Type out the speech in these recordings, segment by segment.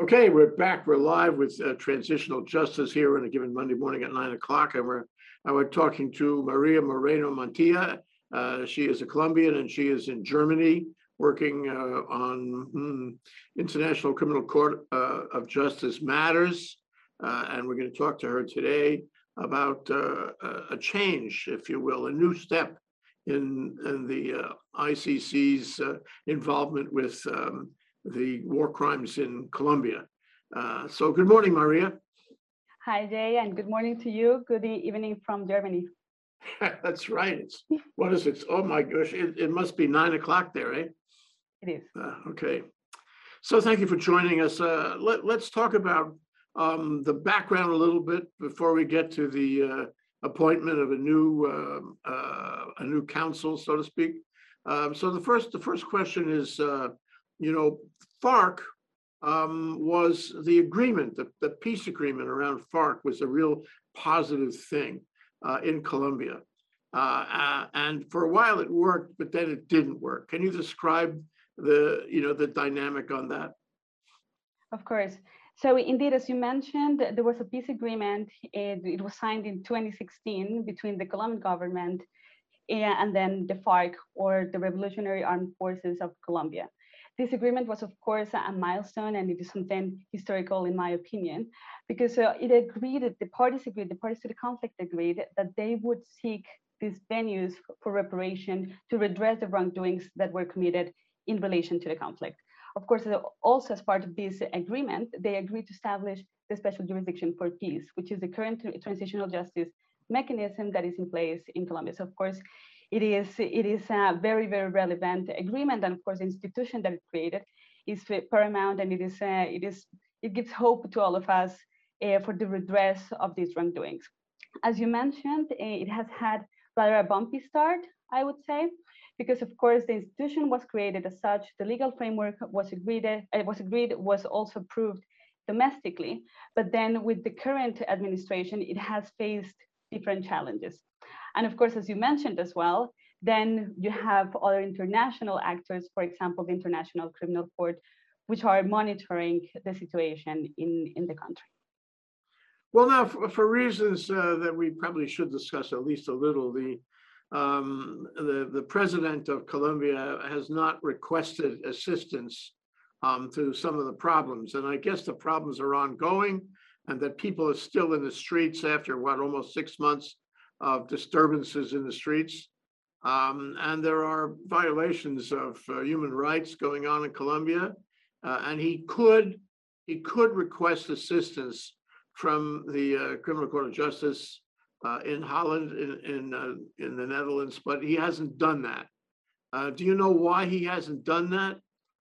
Okay, we're back. We're live with uh, Transitional Justice here on a given Monday morning at nine o'clock. And we're, and we're talking to Maria Moreno Montilla. Uh, She is a Colombian and she is in Germany, working uh, on hmm, International Criminal Court uh, of Justice matters. Uh, And we're going to talk to her today about uh, a- change, if you will, a new step in, in the ICC's involvement with um, the war crimes in Colombia. Uh, So good morning, Maria. Hi, Jay, and good morning to you. Good evening from Germany. That's right. It's, what is it? Oh my gosh, it, it must be nine o'clock there, eh? It is. Uh, Okay. So thank you for joining us. Uh, Let, let's talk about um, the background a little bit before we get to the uh, appointment of a new, um, uh, a new council, so to speak. Um, So the first, the first question is, uh, you know, FARC um, was the agreement, the, the peace agreement around FARC was a real positive thing uh, in Colombia. Uh, uh, and for a while it worked, but then it didn't work. Can you describe the, you know, the dynamic on that? Of course. So indeed, as you mentioned, there was a peace agreement. It, it was signed in 2016 between the Colombian government and then the FARC, or the Revolutionary Armed Forces of Colombia. This agreement was, of course, a milestone, and it is something historical, in my opinion, because uh, it agreed, that the parties agreed, the parties to the conflict agreed that they would seek these venues for reparation to redress the wrongdoings that were committed in relation to the conflict. Of course, uh, also as part of this agreement, they agreed to establish the Special Jurisdiction for Peace, which is the current transitional justice mechanism that is in place in Colombia. So, of course, it is it is a very very relevant agreement, and of course, the institution that it created is paramount, and it is uh, it is it gives hope to all of us uh, for the redress of these wrongdoings. As you mentioned, uh, it has had rather a bumpy start, I would say because of course the institution was created as such, the legal framework was agreed, uh, was agreed, was also approved domestically, but then with the current administration, it has faced different challenges. And of course, as you mentioned as well, then you have other international actors, for example, the International Criminal Court, which are monitoring the situation in, in the country. Well, now, for, for reasons uh, that we probably should discuss at least a little, the um, the, the president of Colombia has not requested assistance um, to some of the problems. And I guess the problems are ongoing and that people are still in the streets after what, almost six months of disturbances in the streets. Um, and there are violations of uh, human rights going on in Colombia. Uh, and he could, he could request assistance from the uh, Criminal Court of Justice uh, in Holland, in, in, uh, in the Netherlands, but he hasn't done that. Do you know why he hasn't done that?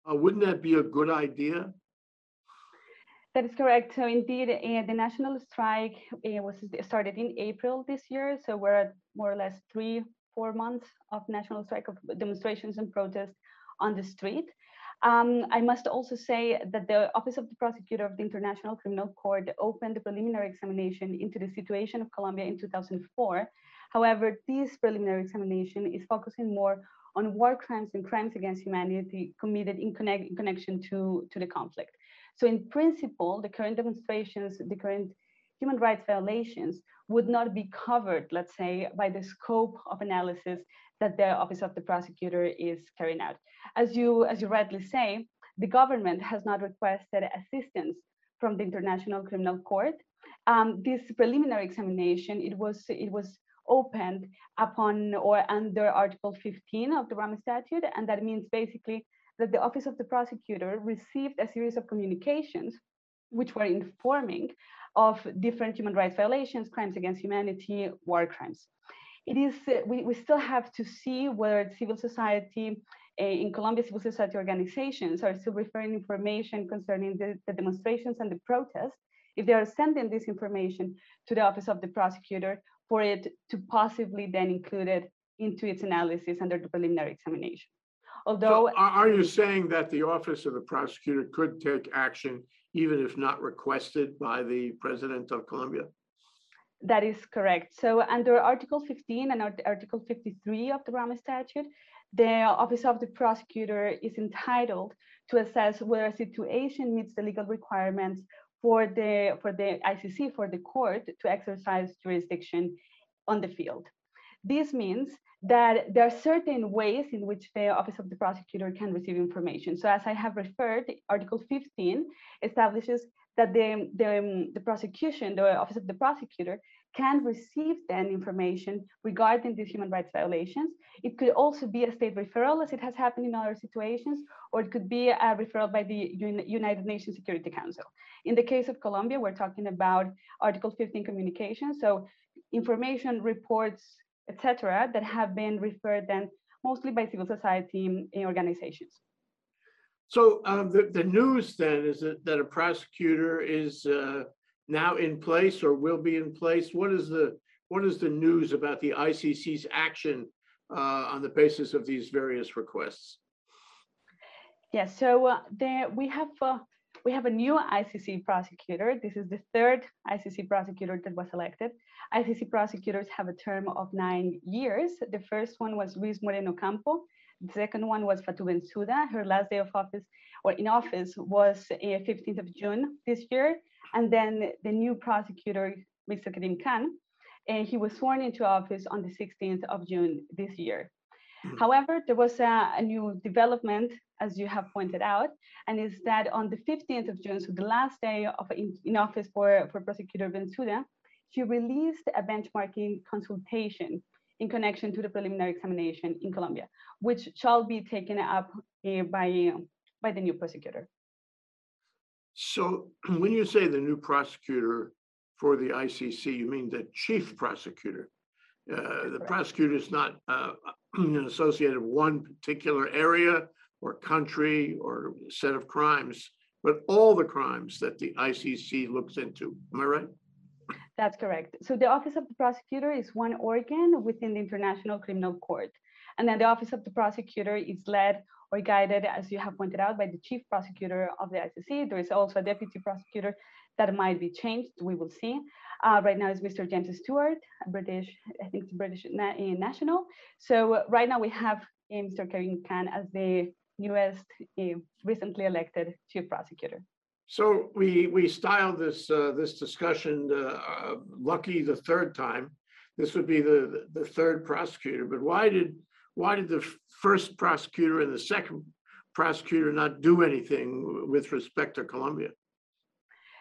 Wouldn't that be a good idea? That is correct. So indeed, uh, the national strike uh, was started in April this year. So we're at more or less three, four months of national strike of demonstrations and protests on the street. Um, I must also say that the Office of the Prosecutor of the International Criminal Court opened a preliminary examination into the situation of Colombia in 2004. However, this preliminary examination is focusing more on war crimes and crimes against humanity committed in, connect, in connection to, to the conflict. So in principle, the current demonstrations, the current human rights violations would not be covered, let's say, by the scope of analysis that the Office of the Prosecutor is carrying out. As you, as you rightly say, the government has not requested assistance from the International Criminal Court. Um, this preliminary examination, it was, it was opened upon or under Article 15 of the Rome Statute, and that means basically that the Office of the Prosecutor received a series of communications which were informing of different human rights violations, crimes against humanity, war crimes. It is, uh, we, we still have to see whether civil society uh, in Colombia, civil society organizations are still referring information concerning the, the demonstrations and the protests, if they are sending this information to the Office of the Prosecutor for it to possibly then include it into its analysis under the preliminary examination. Although So are, are you saying that the Office of the Prosecutor could take action even if not requested by the President of Colombia? That is correct. So under Article 15 and Art- Article 53 of the Rome Statute, the Office of the Prosecutor is entitled to assess whether a situation meets the legal requirements for the, for the ICC, for the court to exercise jurisdiction on the field. This means that there are certain ways in which the Office of the Prosecutor can receive information. So as I have referred, Article 15 establishes that the, the, the prosecution, the Office of the Prosecutor, can receive then information regarding these human rights violations. It could also be a state referral as it has happened in other situations, or it could be a referral by the United Nations Security Council. In the case of Colombia, we're talking about Article 15 communication. So information, reports, etc., that have been referred then mostly by civil society organizations. So um, the, the news then is that, that a prosecutor is uh, now in place or will be in place? What is the what is the news about the ICC's action uh, on the basis of these various requests? Yes, so uh, there we have uh, we have a new ICC prosecutor. This is the third ICC prosecutor that was elected. ICC prosecutors have a term of nine years. The first one was Luis Moreno Ocampo. The second one was Fatou Bensouda. Her last day of office or in office was 15th uh, of June this year. And then the new prosecutor, Mr. Karim Khan, and he was sworn into office on the 16th of June this year. Mm. However, there was a, a, new development, as you have pointed out, and is that on the 15th of June, so the last day of in, in office for, for Prosecutor Bensouda, she released a benchmarking consultation in connection to the preliminary examination in Colombia, which shall be taken up uh, by, by the new prosecutor. So when you say the new prosecutor for the ICC, you mean the chief prosecutor. Uh, the prosecutor is not uh, associated with one particular area or country or set of crimes, but all the crimes that the ICC looks into. Am I right? That's correct. So the Office of the Prosecutor is one organ within the International Criminal Court. And then the Office of the Prosecutor is led or guided, as you have pointed out, by the chief prosecutor of the ICC. There is also a deputy prosecutor that might be changed. We will see. Uh, right now is Mr. James Stewart, British, I think it's British na eh, national. So right now we have uh, Mr. Karim Khan as the newest, uh, recently elected chief prosecutor. So we we styled this uh, this discussion uh, lucky the third time. This would be the the third prosecutor. But why did why did the first prosecutor and the second prosecutor not do anything with respect to Colombia?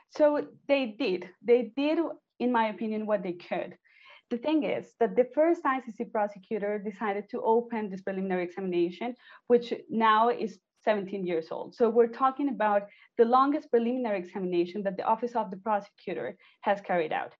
So they did. They did, in my opinion, what they could. The thing is that the first ICC prosecutor decided to open this preliminary examination, which now is 17 years old. So we're talking about the longest preliminary examination that the Office of the Prosecutor has carried out.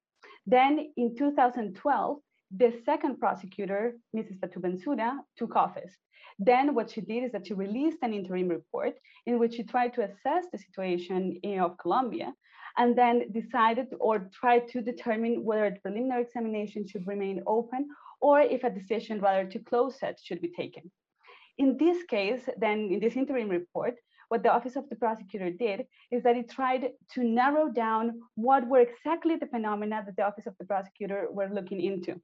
Then in 2012, the second prosecutor, Mrs. Fatou Bensouda, took office. Then what she did is that she released an interim report in which she tried to assess the situation eh, of Colombia and then decided or tried to determine whether the preliminary examination should remain open or if a decision rather to close it should be taken. In this case, then in this interim report, what the Office of the Prosecutor did is that it tried to narrow down what were exactly the phenomena that the Office of the Prosecutor were looking into.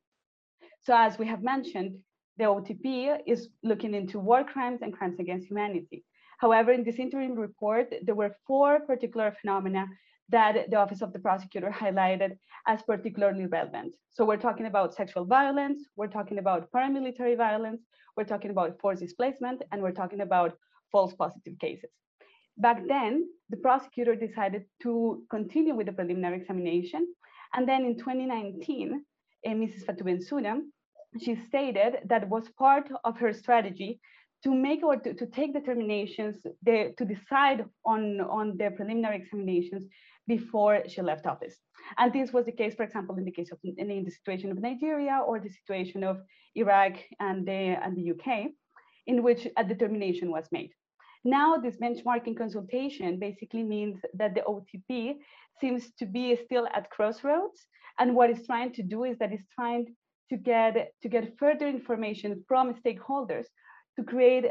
So as we have mentioned, the OTP is looking into war crimes and crimes against humanity. However, in this interim report, there were four particular phenomena that the Office of the Prosecutor highlighted as particularly relevant. So we're talking about sexual violence, we're talking about paramilitary violence, we're talking about forced displacement, and we're talking about false positive cases. Back then, the prosecutor decided to continue with the preliminary examination. And then in 2019, eh, Mrs. Fatou Bensouda, she stated that was part of her strategy to make or to, to take determinations, the, to decide on, on the preliminary examinations before she left office. And this was the case, for example, in the case of in, the situation of Nigeria or the situation of Iraq and the, and the UK, in which a determination was made. Now, this benchmarking consultation basically means that the OTP seems to be still at crossroads. And what it's trying to do is that it's trying to get, to get further information from stakeholders to create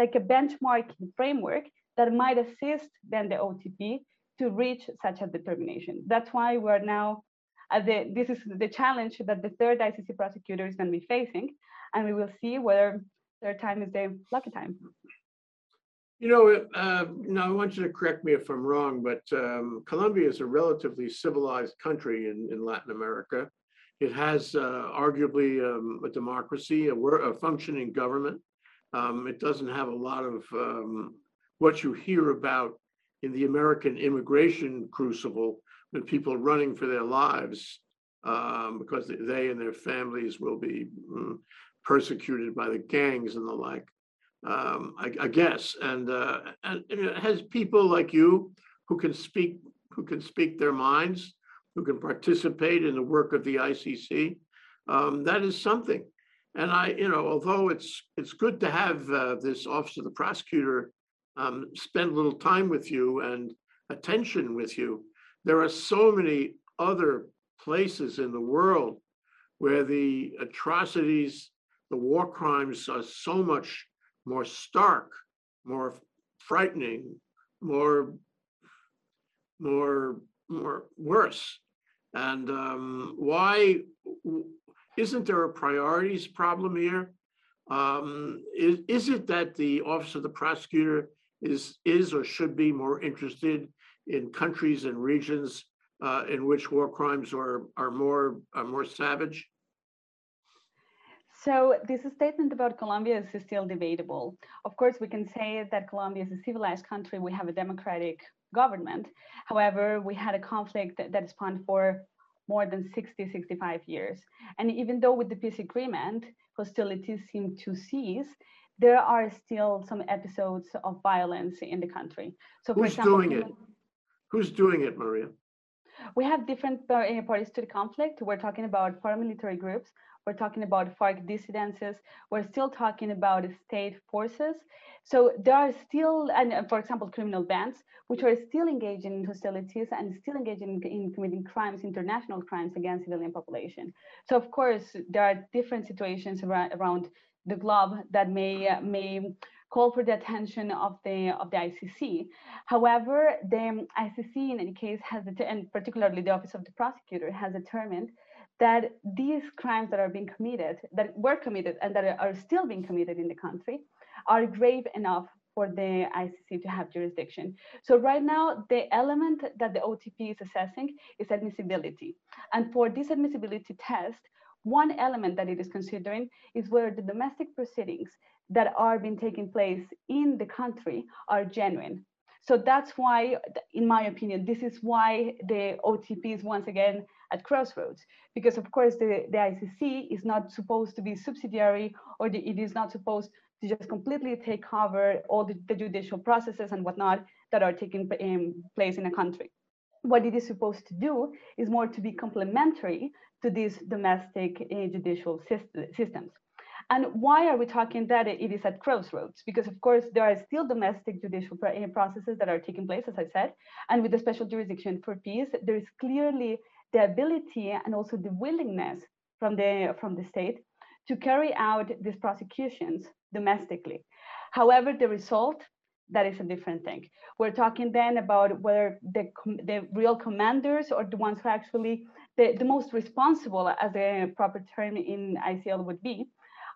like a benchmarking framework that might assist then the OTP to reach such a determination. That's why we're now, at the, this is the challenge that the third ICC prosecutor is going to be facing. And we will see whether their time is the lucky time. You know, uh, now I want you to correct me if I'm wrong, but um, Colombia is a relatively civilized country in, in Latin America. It has uh, arguably um, a democracy, a, a functioning government. Um, it doesn't have a lot of um, what you hear about in the American immigration crucible with people running for their lives um, because they and their families will be mm, persecuted by the gangs and the like. Um, I, I, guess, and, uh, and it has people like you who can speak who can speak their minds, who can participate in the work of the ICC. Um, that is something. And I, you know, although it's it's good to have uh, this office of the prosecutor um, spend a little time with you and attention with you, there are so many other places in the world where the atrocities, the war crimes are so much more stark, more frightening, more, more, more worse. And um, why isn't there a priorities problem here? Um, is, is it that the Office of the Prosecutor is, is or should be more interested in countries and regions uh, in which war crimes are, are, more, are more savage? So this statement about Colombia is still debatable. Of course, we can say that Colombia is a civilized country. We have a democratic government. However, we had a conflict that, that spanned for more than 60, 65 years. And even though with the peace agreement, hostilities seem to cease, there are still some episodes of violence in the country. So for Who's example, doing it? Who's doing it, Maria? We have different uh, parties to the conflict. We're talking about paramilitary groups. We're talking about FARC dissidences. We're still talking about state forces. So there are still, and uh, for example, criminal bands, which are still engaging in hostilities and still engaging in, in committing crimes, international crimes against civilian population. So of course, there are different situations around, around the globe that may may call for the attention of the of the ICC. However, the ICC in any case has, and particularly the Office of the Prosecutor, has determined that these crimes that are being committed, that were committed and that are still being committed in the country, are grave enough for the ICC to have jurisdiction. So right now, the element that the OTP is assessing is admissibility. And for this admissibility test, one element that it is considering is whether the domestic proceedings that are being taking place in the country are genuine. So that's why, in my opinion, this is why the OTP is once again at crossroads because of course the, the ICC is not supposed to be subsidiary or the, it is not supposed to just completely take over all the, the judicial processes and whatnot that are taking um, place in a country. What it is supposed to do is more to be complementary to these domestic uh, judicial systems. And why are we talking that it is at crossroads? Because of course there are still domestic judicial uh, processes that are taking place, as I said, and with the special jurisdiction for peace, there is clearly the ability and also the willingness from the from the state to carry out these prosecutions domestically. However, the result that is a different thing. We're talking then about whether the the real commanders or the ones who actually the, the most responsible, as a proper term in ICL would be,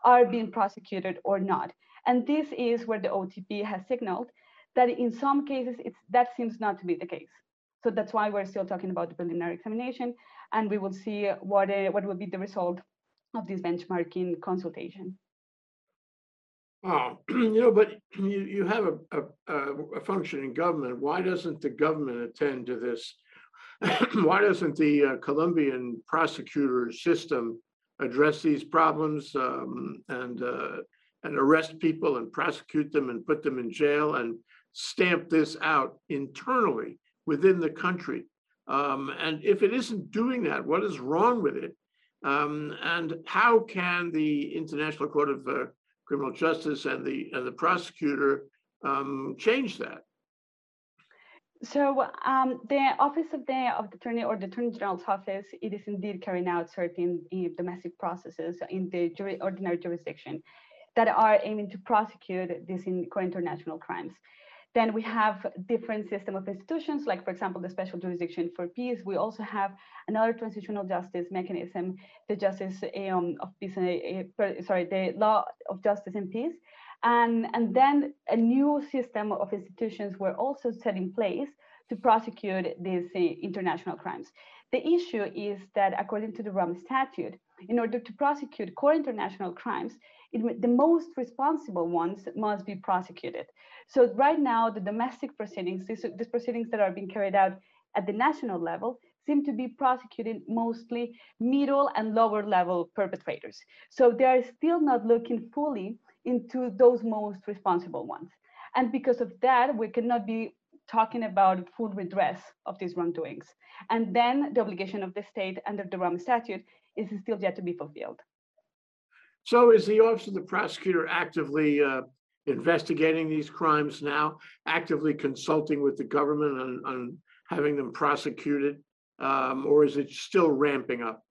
are being prosecuted or not. And this is where the OTP has signaled that in some cases it's that seems not to be the case. So that's why we're still talking about the preliminary examination, and we will see what, uh, what will be the result of this benchmarking consultation. Oh, you know, but you, you have a, a, a functioning government. Why doesn't the government attend to this? Why doesn't the uh, Colombian prosecutor system address these problems um, and uh, and arrest people and prosecute them and put them in jail and stamp this out internally within the country. Um, and if it isn't doing that, what is wrong with it? Um, and how can the International Court of uh, Criminal Justice and the and the prosecutor um, change that? So um, the office of the of the attorney or the attorney general's office, it is indeed carrying out certain uh, domestic processes in the jury, ordinary jurisdiction that are aiming to prosecute these in, international crimes. Then we have different system of institutions, like for example, the special jurisdiction for peace. We also have another transitional justice mechanism, the justice um, of peace, uh, sorry, the law of justice and peace. And, and then a new system of institutions were also set in place to prosecute these uh, international crimes. The issue is that according to the Rome Statute, in order to prosecute core international crimes, it, the most responsible ones must be prosecuted. So right now, the domestic proceedings, these, these proceedings that are being carried out at the national level, seem to be prosecuting mostly middle and lower level perpetrators. So they are still not looking fully into those most responsible ones. And because of that, we cannot be talking about full redress of these wrongdoings. And then the obligation of the state under the Rome Statute is still yet to be fulfilled. So is the Office of the Prosecutor actively uh, investigating these crimes now, actively consulting with the government on, on having them prosecuted, um, or is it still ramping up?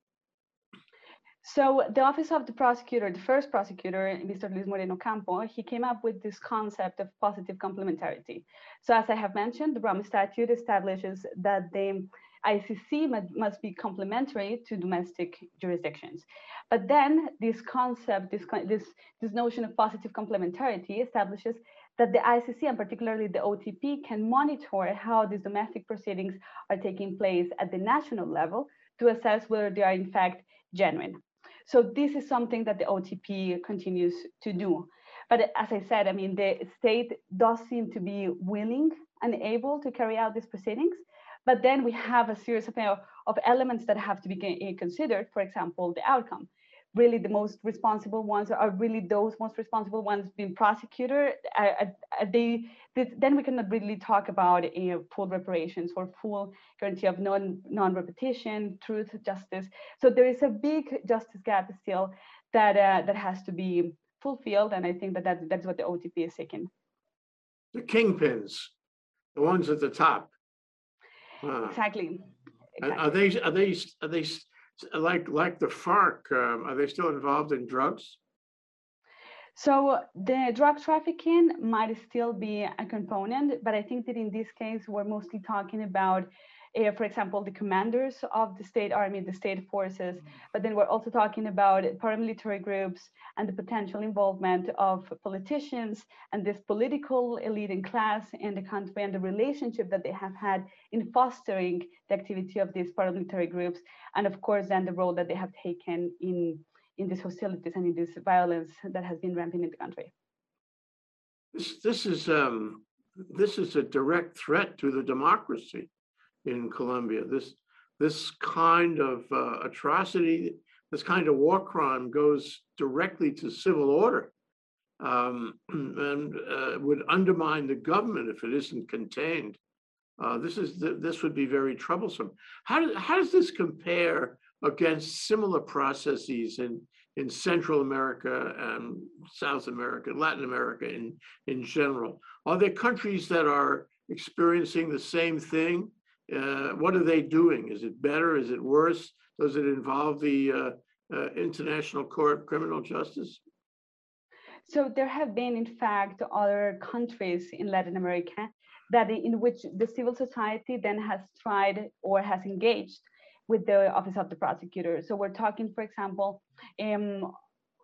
So the Office of the Prosecutor, the first prosecutor, Mr. Luis Moreno Ocampo, he came up with this concept of positive complementarity. So as I have mentioned, the Rome Statute establishes that the ICC must be complementary to domestic jurisdictions. But then this concept, this, this, this notion of positive complementarity establishes that the ICC and particularly the OTP can monitor how these domestic proceedings are taking place at the national level to assess whether they are in fact genuine. So this is something that the OTP continues to do. But as I said, I mean, the state does seem to be willing and able to carry out these proceedings. But then we have a series of, of elements that have to be considered, for example, the outcome. Really the most responsible ones are really those most responsible ones being prosecuted are, are they then we cannot really talk about a full reparations or full guarantee of non non-repetition truth justice. So there is a big justice gap still that uh, that has to be fulfilled and i think that, that that's what the otp is seeking. The kingpins the ones at the top exactly, exactly. Are they are they are they like like the FARC, um, are they still involved in drugs? So the drug trafficking might still be a component, but I think that in this case we're mostly talking about, for example, the commanders of the state army, the state forces, but then we're also talking about paramilitary groups and the potential involvement of politicians and this political elite and class in the country and the relationship that they have had in fostering the activity of these paramilitary groups and of course then the role that they have taken in in these hostilities and in this violence that has been rampant in the country. This, this is um, this is a direct threat to the democracy in Colombia. This this kind of uh, atrocity, this kind of war crime goes directly to civil order um, and uh, would undermine the government if it isn't contained. Uh, this is this would be very troublesome. How does how does this compare against similar processes in in Central America and South America, Latin America in in general? Are there countries that are experiencing the same thing? Uh, what are they doing? Is it better? Is it worse? Does it involve the uh, uh, International Court of Criminal Justice? So there have been, in fact, other countries in Latin America that in which the civil society then has tried or has engaged with the office of the prosecutor. So we're talking, for example, um,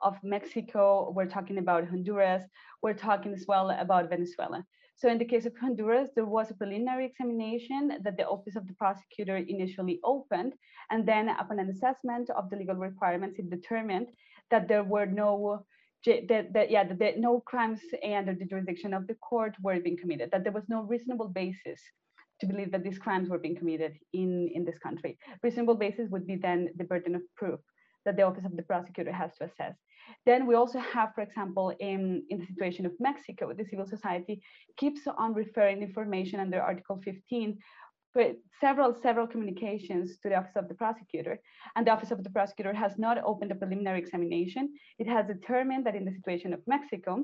of Mexico, we're talking about Honduras, we're talking as well about Venezuela. So in the case of Honduras, there was a preliminary examination that the Office of the Prosecutor initially opened, and then upon an assessment of the legal requirements, it determined that there were no that, that yeah that, no crimes under the jurisdiction of the court were being committed that there was no reasonable basis to believe that these crimes were being committed in in this country. Reasonable basis would be then the burden of proof that the office of the prosecutor has to assess. Then we also have, for example, in, in the situation of Mexico, the civil society keeps on referring information under Article 15 but several several communications to the office of the prosecutor and the office of the prosecutor has not opened a preliminary examination. It has determined that in the situation of mexico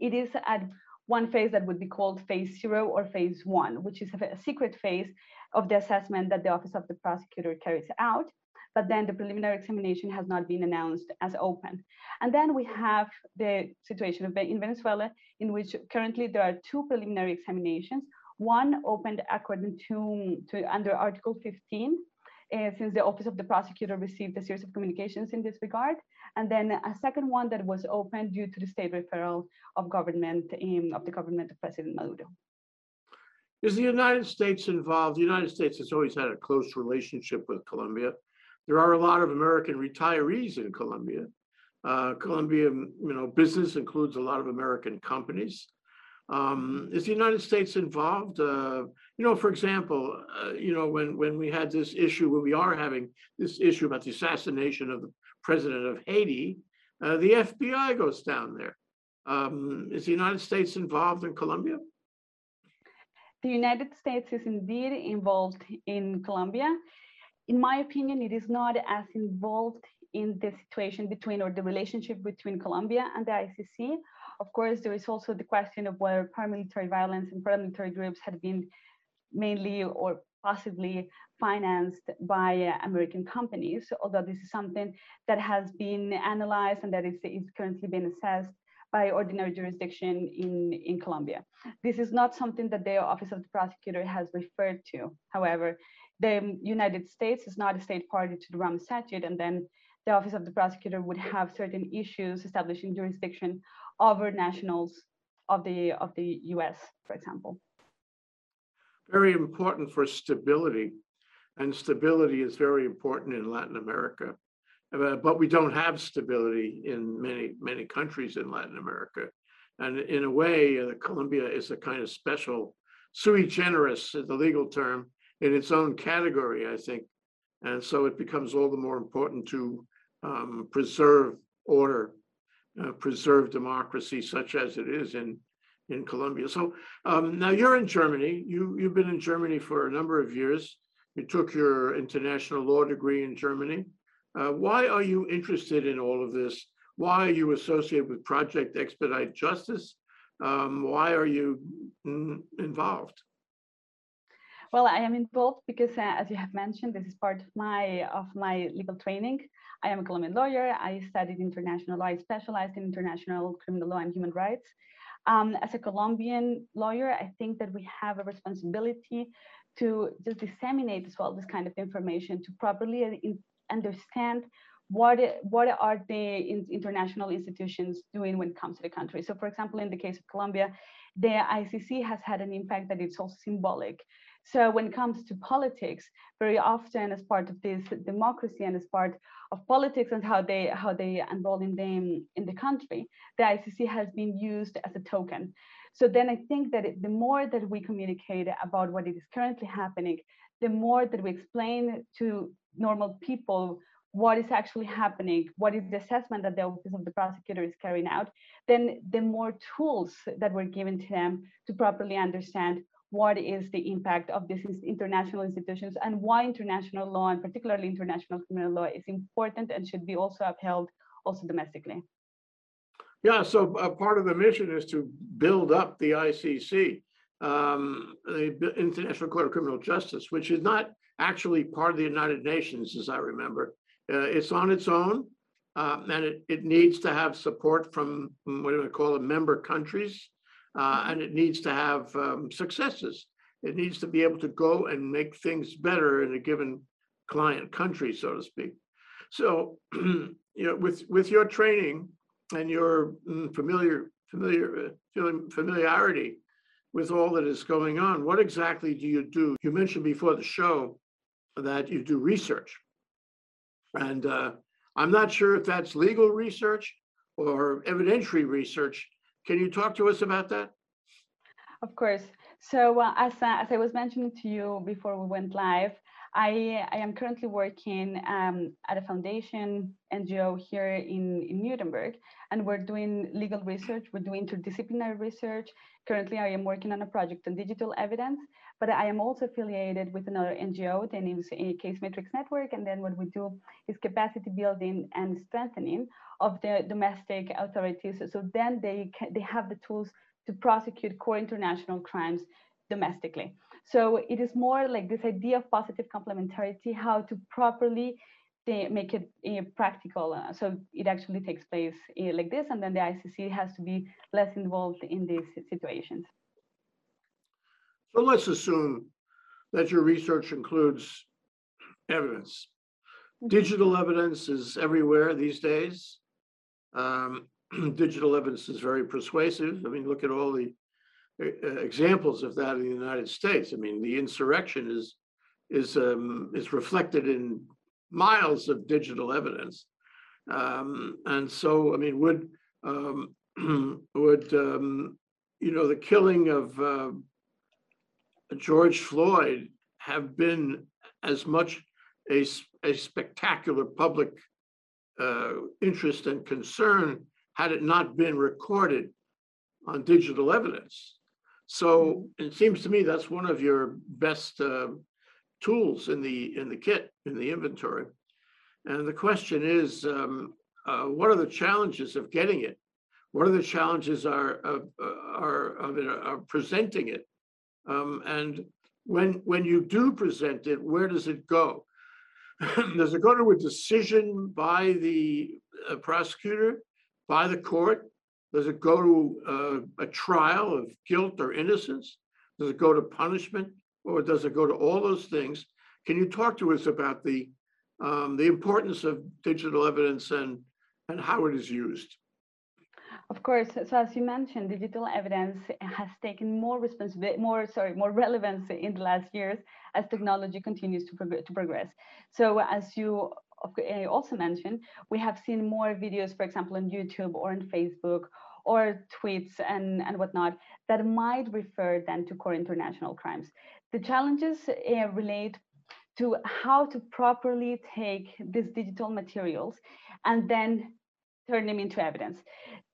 it is at one phase that would be called phase zero or phase one which is a secret phase of the assessment that the office of the prosecutor carries out but then the preliminary examination has not been announced as open. And then we have the situation in Venezuela, in which currently there are two preliminary examinations, one opened according to, to under Article 15, uh, since the Office of the Prosecutor received a series of communications in this regard, and then a second one that was opened due to the state referral of government of the government of President Maduro. Is the United States involved? The United States has always had a close relationship with Colombia. There are a lot of American retirees in Colombia. Uh, Colombia, you know, business includes a lot of American companies. Um, is the United States involved? Uh, you know, for example, uh, you know, when when we had this issue, when we are having this issue about the assassination of the president of Haiti, uh, the FBI goes down there. Um, is the United States involved in Colombia? The United States is indeed involved in Colombia. In my opinion, it is not as involved in the situation between or the relationship between Colombia and the ICC. Of course, there is also the question of whether paramilitary violence and paramilitary groups had been mainly or possibly financed by uh, American companies, although this is something that has been analyzed and that is, is currently being assessed by ordinary jurisdiction in, in Colombia. This is not something that the Office of the Prosecutor has referred to. However, the United States is not a state party to the Rome Statute, and then the Office of the Prosecutor would have certain issues establishing jurisdiction over nationals of the of the US, for example. Very important for stability, and stability is very important in Latin America. Uh, but we don't have stability in many many countries in Latin America, and in a way, uh, Colombia is a kind of special sui generis, is the legal term, in its own category, I think, and so it becomes all the more important to um, preserve order, uh, preserve democracy, such as it is in in Colombia. So um, now you're in Germany. You you've been in Germany for a number of years. You took your international law degree in Germany. Uh, why are you interested in all of this? Why are you associated with Project Expedite Justice? Um, why are you mm, involved? Well, I am involved because, uh, as you have mentioned, this is part of my of my legal training. I am a Colombian lawyer. I studied international law. I specialized in international criminal law and human rights. Um, as a Colombian lawyer, I think that we have a responsibility to just disseminate as well this kind of information to properly in, understand what what are the in, international institutions doing when it comes to the country. So, for example, in the case of Colombia, the ICC has had an impact that it's also symbolic. So when it comes to politics, very often as part of this democracy and as part of politics and how they how they involve in the in the country, the ICC has been used as a token. So then I think that it, the more that we communicate about what is currently happening, the more that we explain to normal people what is actually happening, what is the assessment that the Office of the Prosecutor is carrying out, then the more tools that were given to them to properly understand what is the impact of these international institutions and why international law and particularly international criminal law is important and should be also upheld also domestically. Yeah, so uh, part of the mission is to build up the ICC, um, the International Court of Criminal Justice, which is not actually part of the United Nations, as I remember. Uh, it's on its own, uh, and it, it needs to have support from what do we call it, member countries uh, and it needs to have um, successes. It needs to be able to go and make things better in a given client country, so to speak. So, you know, with with your training and your mm, familiar familiar uh, familiarity with all that is going on, what exactly do you do? You mentioned before the show that you do research, and uh, I'm not sure if that's legal research or evidentiary research can you talk to us about that? Of course. So uh, as, uh, as I was mentioning to you before we went live, I, I am currently working um, at a foundation NGO here in, in Nuremberg, and we're doing legal research, we're doing interdisciplinary research. Currently, I am working on a project on digital evidence, but I am also affiliated with another NGO, the name is Case Matrix Network, and then what we do is capacity building and strengthening of the domestic authorities. So then they, they have the tools to prosecute core international crimes domestically. So it is more like this idea of positive complementarity, how to properly they make it uh, practical. Uh, so it actually takes place uh, like this, and then the ICC has to be less involved in these situations. So let's assume that your research includes evidence. Mhm. Digital evidence is everywhere these days. Um, digital evidence is very persuasive. I mean, look at all the uh, uh, examples of that in the United States. I mean, the insurrection is is um, is reflected in miles of digital evidence. Um, and so, I mean, would um, would um, you know the killing of uh, George Floyd have been as much a, a spectacular public uh, interest and concern had it not been recorded on digital evidence. So it seems to me that's one of your best uh, tools in the in the kit in the inventory. And the question is, um, uh, what are the challenges of getting it? What are the challenges are of uh, are of it, are presenting it? Um, and when when you do present it, where does it go? does it go to a decision by the uh, prosecutor, by the court? Does it go to uh, a trial of guilt or innocence? Does it go to punishment, or does it go to all those things? Can you talk to us about the um, the importance of digital evidence and and how it is used? Of course, so as you mentioned, digital evidence has taken more responsibility, more sorry, more relevance in the last years as technology continues to, prog- to progress. So as you uh, also mentioned, we have seen more videos, for example, on YouTube or on Facebook or tweets and, and whatnot that might refer then to core international crimes. The challenges uh, relate to how to properly take these digital materials and then turn them into evidence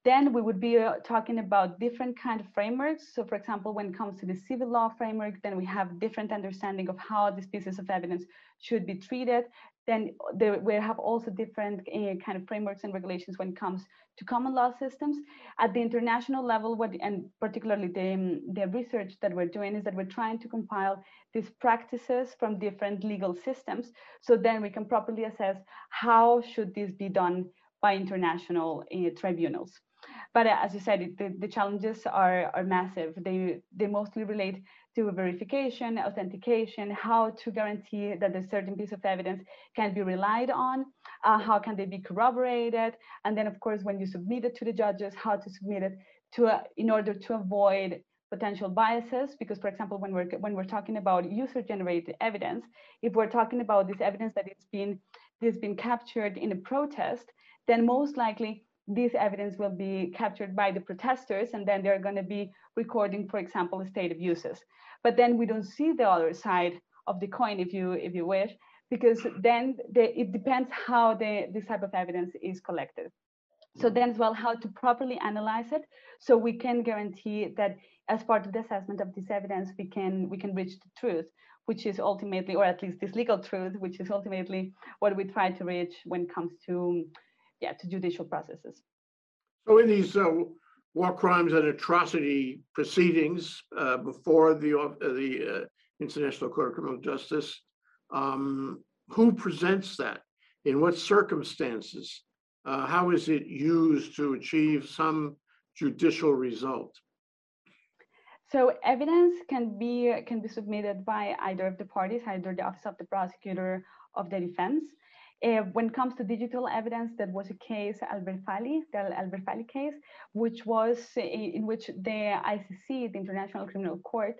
then we would be uh, talking about different kind of frameworks. So for example, when it comes to the civil law framework, then we have different understanding of how these pieces of evidence should be treated. Then there, we have also different uh, kind of frameworks and regulations when it comes to common law systems. At the international level, what and particularly the, um, the research that we're doing is that we're trying to compile these practices from different legal systems. So then we can properly assess how should this be done by international uh, tribunals. But uh, as you said, it- the, the challenges are, are massive. They, they mostly relate to verification, authentication, how to guarantee that a certain piece of evidence can be relied on, uh, how can they be corroborated, and then of course when you submit it to the judges, how to submit it to uh, in order to avoid potential biases. Because for example, when we're when we're talking about user-generated evidence, if we're talking about this evidence that it's been it's been captured in a protest, then most likely this evidence will be captured by the protesters and then they're going to be recording for example the state abuses. But then we don't see the other side of the coin if you if you wish because then the, it depends how the this type of evidence is collected. So mm-hmm. then as well how to properly analyze it. So we can guarantee that as part of the assessment of this evidence we can we can reach the truth which is ultimately or at least this legal truth which is ultimately what we try to reach when it comes to yeah, to judicial processes. So in these uh, war crimes and atrocity proceedings uh, before the uh, the uh, International Court of Criminal Justice, um, who presents that? In what circumstances? Uh, How is it used to achieve some judicial result? So evidence can be can be submitted by either of the parties, either the office of the prosecutor of the defense. Uh, when it comes to digital evidence, that was a case, Al-Werfalli, the Al-Werfalli case, which was uh, in which the ICC, the International Criminal Court,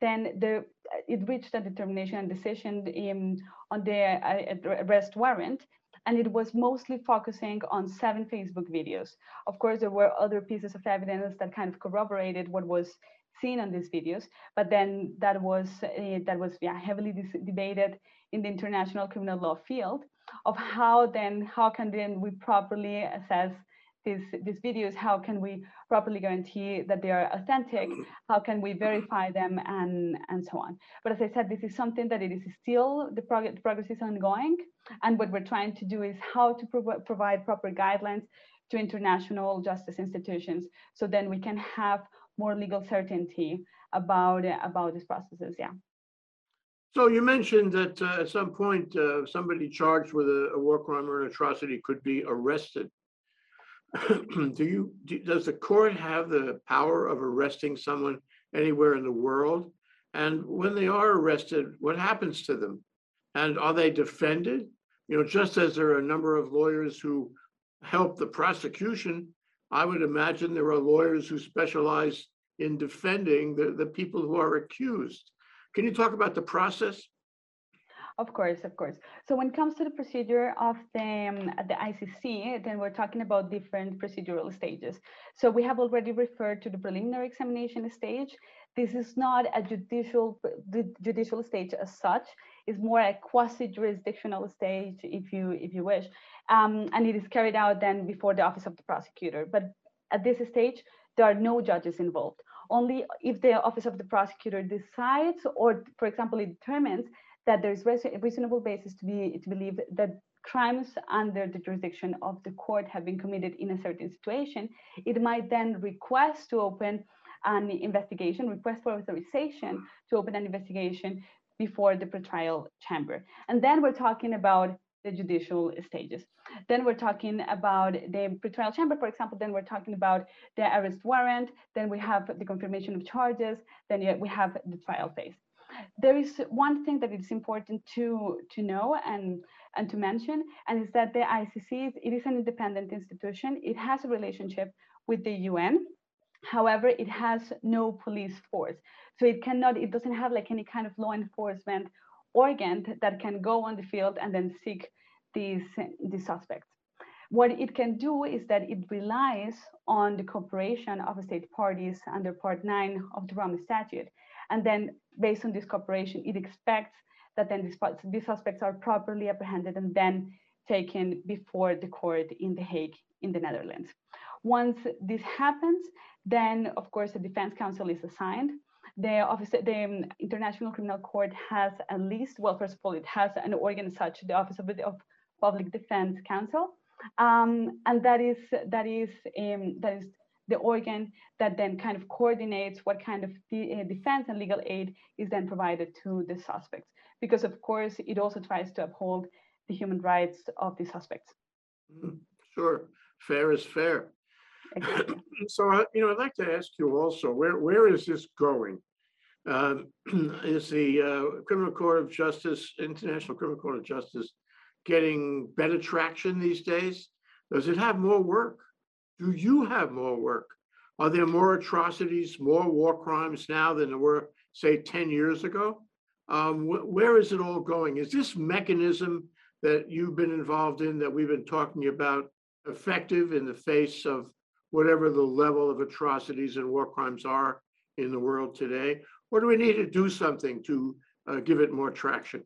then the it reached a determination and decision in, on the uh, arrest warrant, and it was mostly focusing on seven Facebook videos. Of course, there were other pieces of evidence that kind of corroborated what was seen on these videos, but then that was uh, that was yeah, heavily debated in the international criminal law field of how then how can then we properly assess these these videos? How can we properly guarantee that they are authentic? How can we verify them and and so on? But as i said this is something that it is still the, the progress is ongoing. And what we're trying to do is how to prov- provide proper guidelines to international justice institutions so then we can have more legal certainty about about these processes. Yeah So you mentioned that uh, at some point, uh, somebody charged with a, a war crime or an atrocity could be arrested. Do you, do- does the court have the power of arresting someone anywhere in the world? And when they are arrested, what happens to them? And are they defended? You know, just as there are a number of lawyers who help the prosecution, I would imagine there are lawyers who specialize in defending the, the people who are accused. Can you talk about the process? Of course, of course. So when it comes to the procedure of the, um, the ICC, then we're talking about different procedural stages. So we have already referred to the preliminary examination stage. This is not a judicial the judicial stage as such. It's more a quasi-jurisdictional stage, if you if you wish, um, and it is carried out then before the office of the prosecutor. But at this stage, there are no judges involved. Only if the office of the prosecutor decides, or for example, it determines that there is reasonable basis to be to believe that crimes under the jurisdiction of the court have been committed in a certain situation, it might then request to open an investigation, request for authorization to open an investigation before the pretrial chamber. And then we're talking about the judicial stages. Then we're talking about the pretrial chamber, for example, then we're talking about the arrest warrant, then we have the confirmation of charges, then we have the trial phase there is one thing that is important to to know and and to mention, and is that the ICC it is an independent institution. It has a relationship with the UN. However, it has no police force, so it cannot. It doesn't have like any kind of law enforcement organ that can go on the field and then seek these these suspects. What it can do is that it relies on the cooperation of state parties under Part 9 of the Rome Statute. And then based on this cooperation, it expects that then these, these suspects are properly apprehended and then taken before the court in The Hague in the Netherlands. Once this happens, then of course the defense counsel is assigned. The office, the International Criminal Court has at least, well, first of all, it has an organ such, the Office of, of Public Defense Counsel, um, and that is that is um, that is the organ that then kind of coordinates what kind of de uh, defense and legal aid is then provided to the suspects. Because of course, it also tries to uphold the human rights of the suspects. Mm, sure, fair is fair. So, uh, you know, I'd like to ask you also, where where is this going? Um, is the uh, Criminal Court of Justice, International Criminal Court of Justice, getting better traction these days? Does it have more work? Do you have more work? Are there more atrocities, more war crimes now than there were, say, 10 years ago? Um, wh where is it all going? Is this mechanism that you've been involved in, that we've been talking about, effective in the face of whatever the level of atrocities and war crimes are in the world today? Or do we need to do something to uh, give it more traction?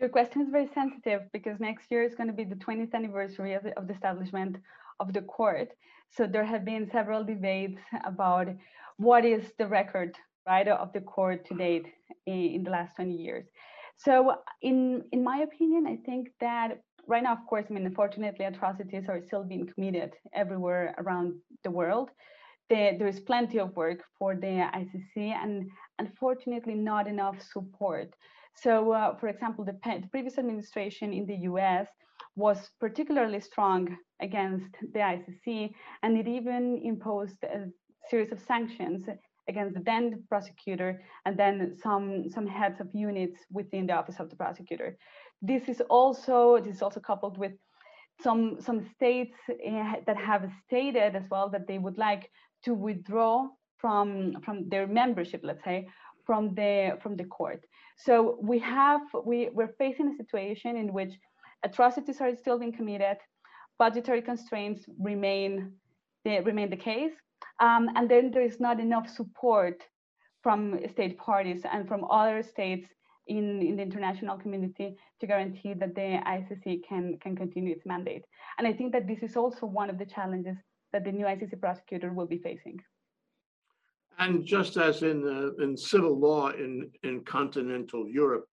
Your question is very sensitive because next year is going to be the 20th anniversary of the, of the establishment of the court. So there have been several debates about what is the record, right, of the court to date in, in the last 20 years. So in, in my opinion, I think that right now, of course, I mean, unfortunately, atrocities are still being committed everywhere around the world. The, there is plenty of work for the ICC and unfortunately not enough support. So, uh, for example, the, the, previous administration in the US was particularly strong against the ICC, and it even imposed a series of sanctions against the then prosecutor and then some, some heads of units within the office of the prosecutor. This is also this is also coupled with some some states uh, that have stated as well that they would like to withdraw from from their membership, let's say, from the from the court. So we have we we're facing a situation in which atrocities are still being committed, budgetary constraints remain they remain the case, um, and then there is not enough support from state parties and from other states in, in the international community to guarantee that the ICC can, can continue its mandate. And I think that this is also one of the challenges that the new ICC prosecutor will be facing. And just as in, uh, in civil law in, in continental Europe,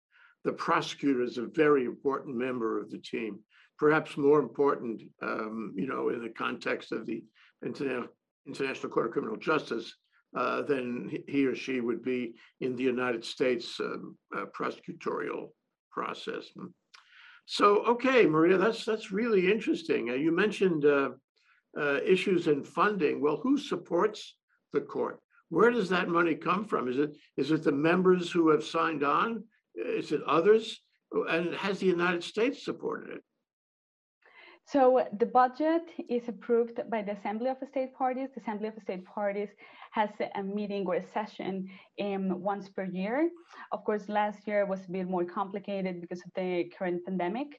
the prosecutor is a very important member of the team, perhaps more important, um, you know, in the context of the International, International Court of Criminal Justice uh, than he- he or she would be in the United States um, uh, prosecutorial process. Hmm. So, okay, Maria, that's, that's really interesting. Uh, You mentioned uh, uh, issues in funding. Well, who supports the court? Where does that money come from? Is it, is it the members who have signed on? Is it others? And has the United States supported it? So the budget is approved by the Assembly of State Parties. The Assembly of State Parties has a meeting or a session um, once per year. Of course, last year was a bit more complicated because of the current pandemic.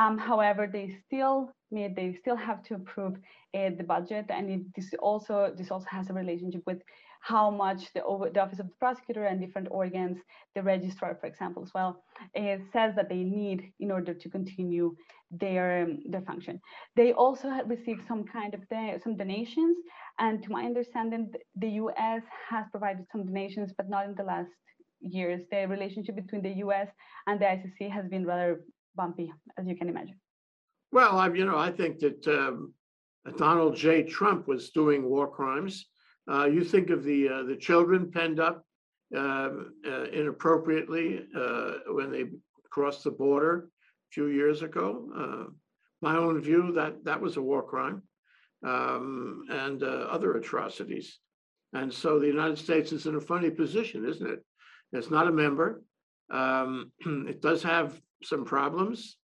Um, however, they still made, they still have to approve uh, the budget, and it, this also this also has a relationship with how much the, the office of the prosecutor and different organs, the registrar, for example, as well, it says that they need in order to continue their um, their function. They also had received some kind of the, some donations, and to my understanding, the U.S. has provided some donations, but not in the last years. The relationship between the U.S. and the ICC has been rather bumpy, as you can imagine. Well, I, you know, I think that um, Donald J. Trump was doing war crimes. Uh, you think of the uh, the children penned up um, uh, inappropriately uh, when they crossed the border few years ago. Uh, my own view that that was a war crime um, and uh, other atrocities. And so the United States is in a funny position, isn't it? It's not a member. Um, it does have some problems,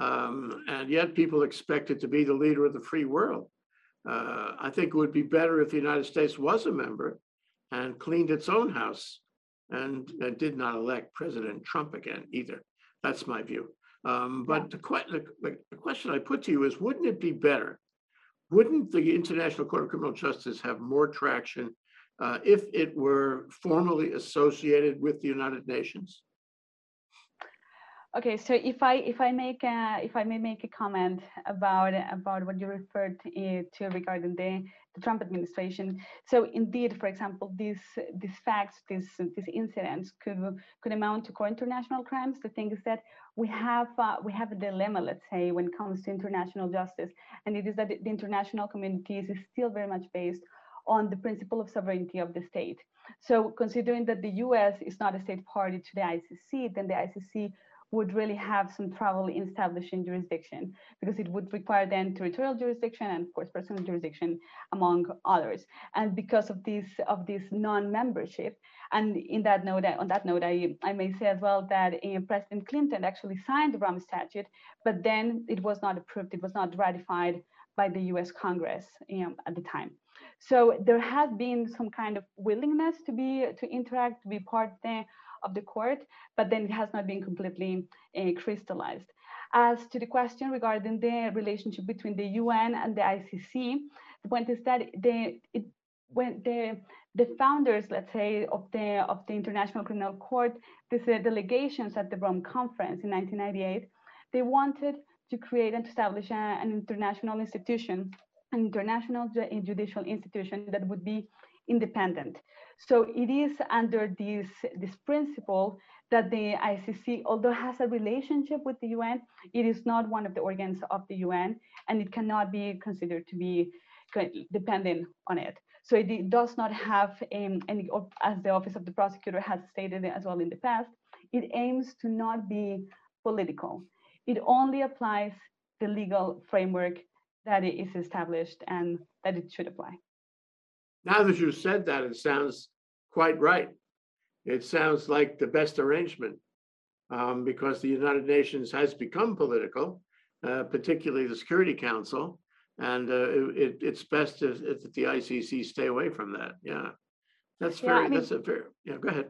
um, and yet people expect it to be the leader of the free world. Uh, I think it would be better if the United States was a member and cleaned its own house and, and did not elect President Trump again either. That's my view. Um, but the, que- the, the question I put to you is wouldn't it be better? Wouldn't the International Court of Criminal Justice have more traction uh, if it were formally associated with the United Nations? Okay, so if I if I make a, if I may make a comment about about what you referred to, uh, to regarding the, the Trump administration, so indeed, for example, these these facts, these these incidents could could amount to core international crimes. The thing is that we have uh, we have a dilemma, let's say, when it comes to international justice, and it is that the international community is still very much based on the principle of sovereignty of the state. So considering that the U.S. is not a state party to the ICC, then the ICC would really have some trouble in establishing jurisdiction because it would require then territorial jurisdiction and of course personal jurisdiction among others. And because of this of this non-membership and in that note on that note i, I may say as well that uh, president clinton actually signed the rome statute but then it was not approved it was not ratified by the us congress at the time. So there has been some kind of willingness to be to interact to be part there of the court, but then it has not been completely uh, crystallized. As to the question regarding the relationship between the UN and the ICC, the point is that the it, when the the founders, let's say, of the of the International Criminal Court, these uh, delegations at the Rome Conference in 1998, they wanted to create and establish a, an international institution, an international judicial institution that would be independent. So it is under this, this principle that the ICC, although has a relationship with the UN, it is not one of the organs of the UN, and it cannot be considered to be dependent on it. So it does not have um, any, as the Office of the Prosecutor has stated as well in the past, it aims to not be political. It only applies the legal framework that it is established and that it should apply. Now that you said that, it sounds quite right. It sounds like the best arrangement um, because the United Nations has become political, uh, particularly the Security Council, and uh, it, it's best if, if the ICC stay away from that. Yeah, that's Yeah, very. I mean- that's a very. Yeah, go ahead.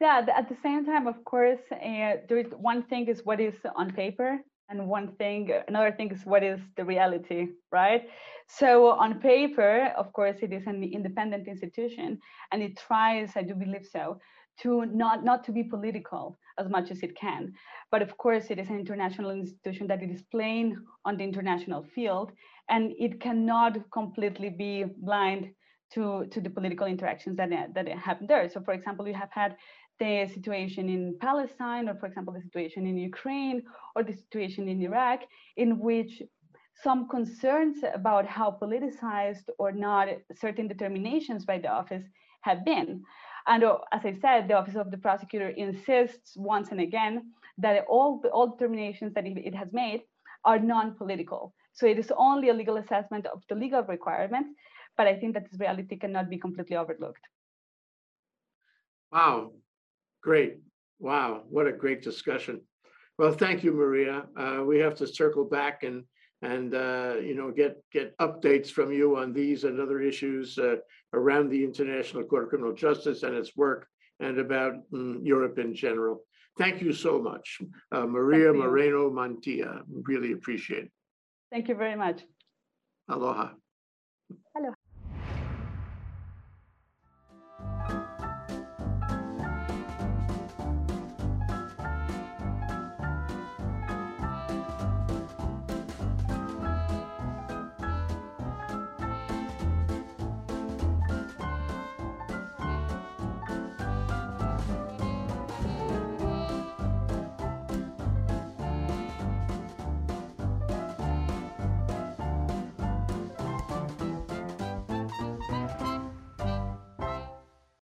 Yeah, at the same time, of course, uh, there is one thing is what is on paper, and one thing, another thing is what is the reality, right? So on paper, of course, it is an independent institution, and it tries, I do believe so, to not not to be political as much as it can. But of course, it is an international institution that it is playing on the international field, and it cannot completely be blind to to the political interactions that that happen there. So, for example, you have had the situation in Palestine, or for example, the situation in Ukraine, or the situation in Iraq, in which some concerns about how politicized or not certain determinations by the office have been. And uh, as I said, the Office of the Prosecutor insists once and again that all, the- all determinations that it it has made are non-political. So it is only a legal assessment of the legal requirements, but I think that this reality cannot be completely overlooked. Wow, great. Wow, what a great discussion. Well, thank you, Maria. Uh, we have to circle back and, and, uh, you know, get, get updates from you on these and other issues, uh, around the International Court of Criminal Justice and its work and about mm, Europe in general. Thank you so much, uh, Maria. Moreno Mantilla. Really appreciate it. Thank you very much. Aloha. Hello.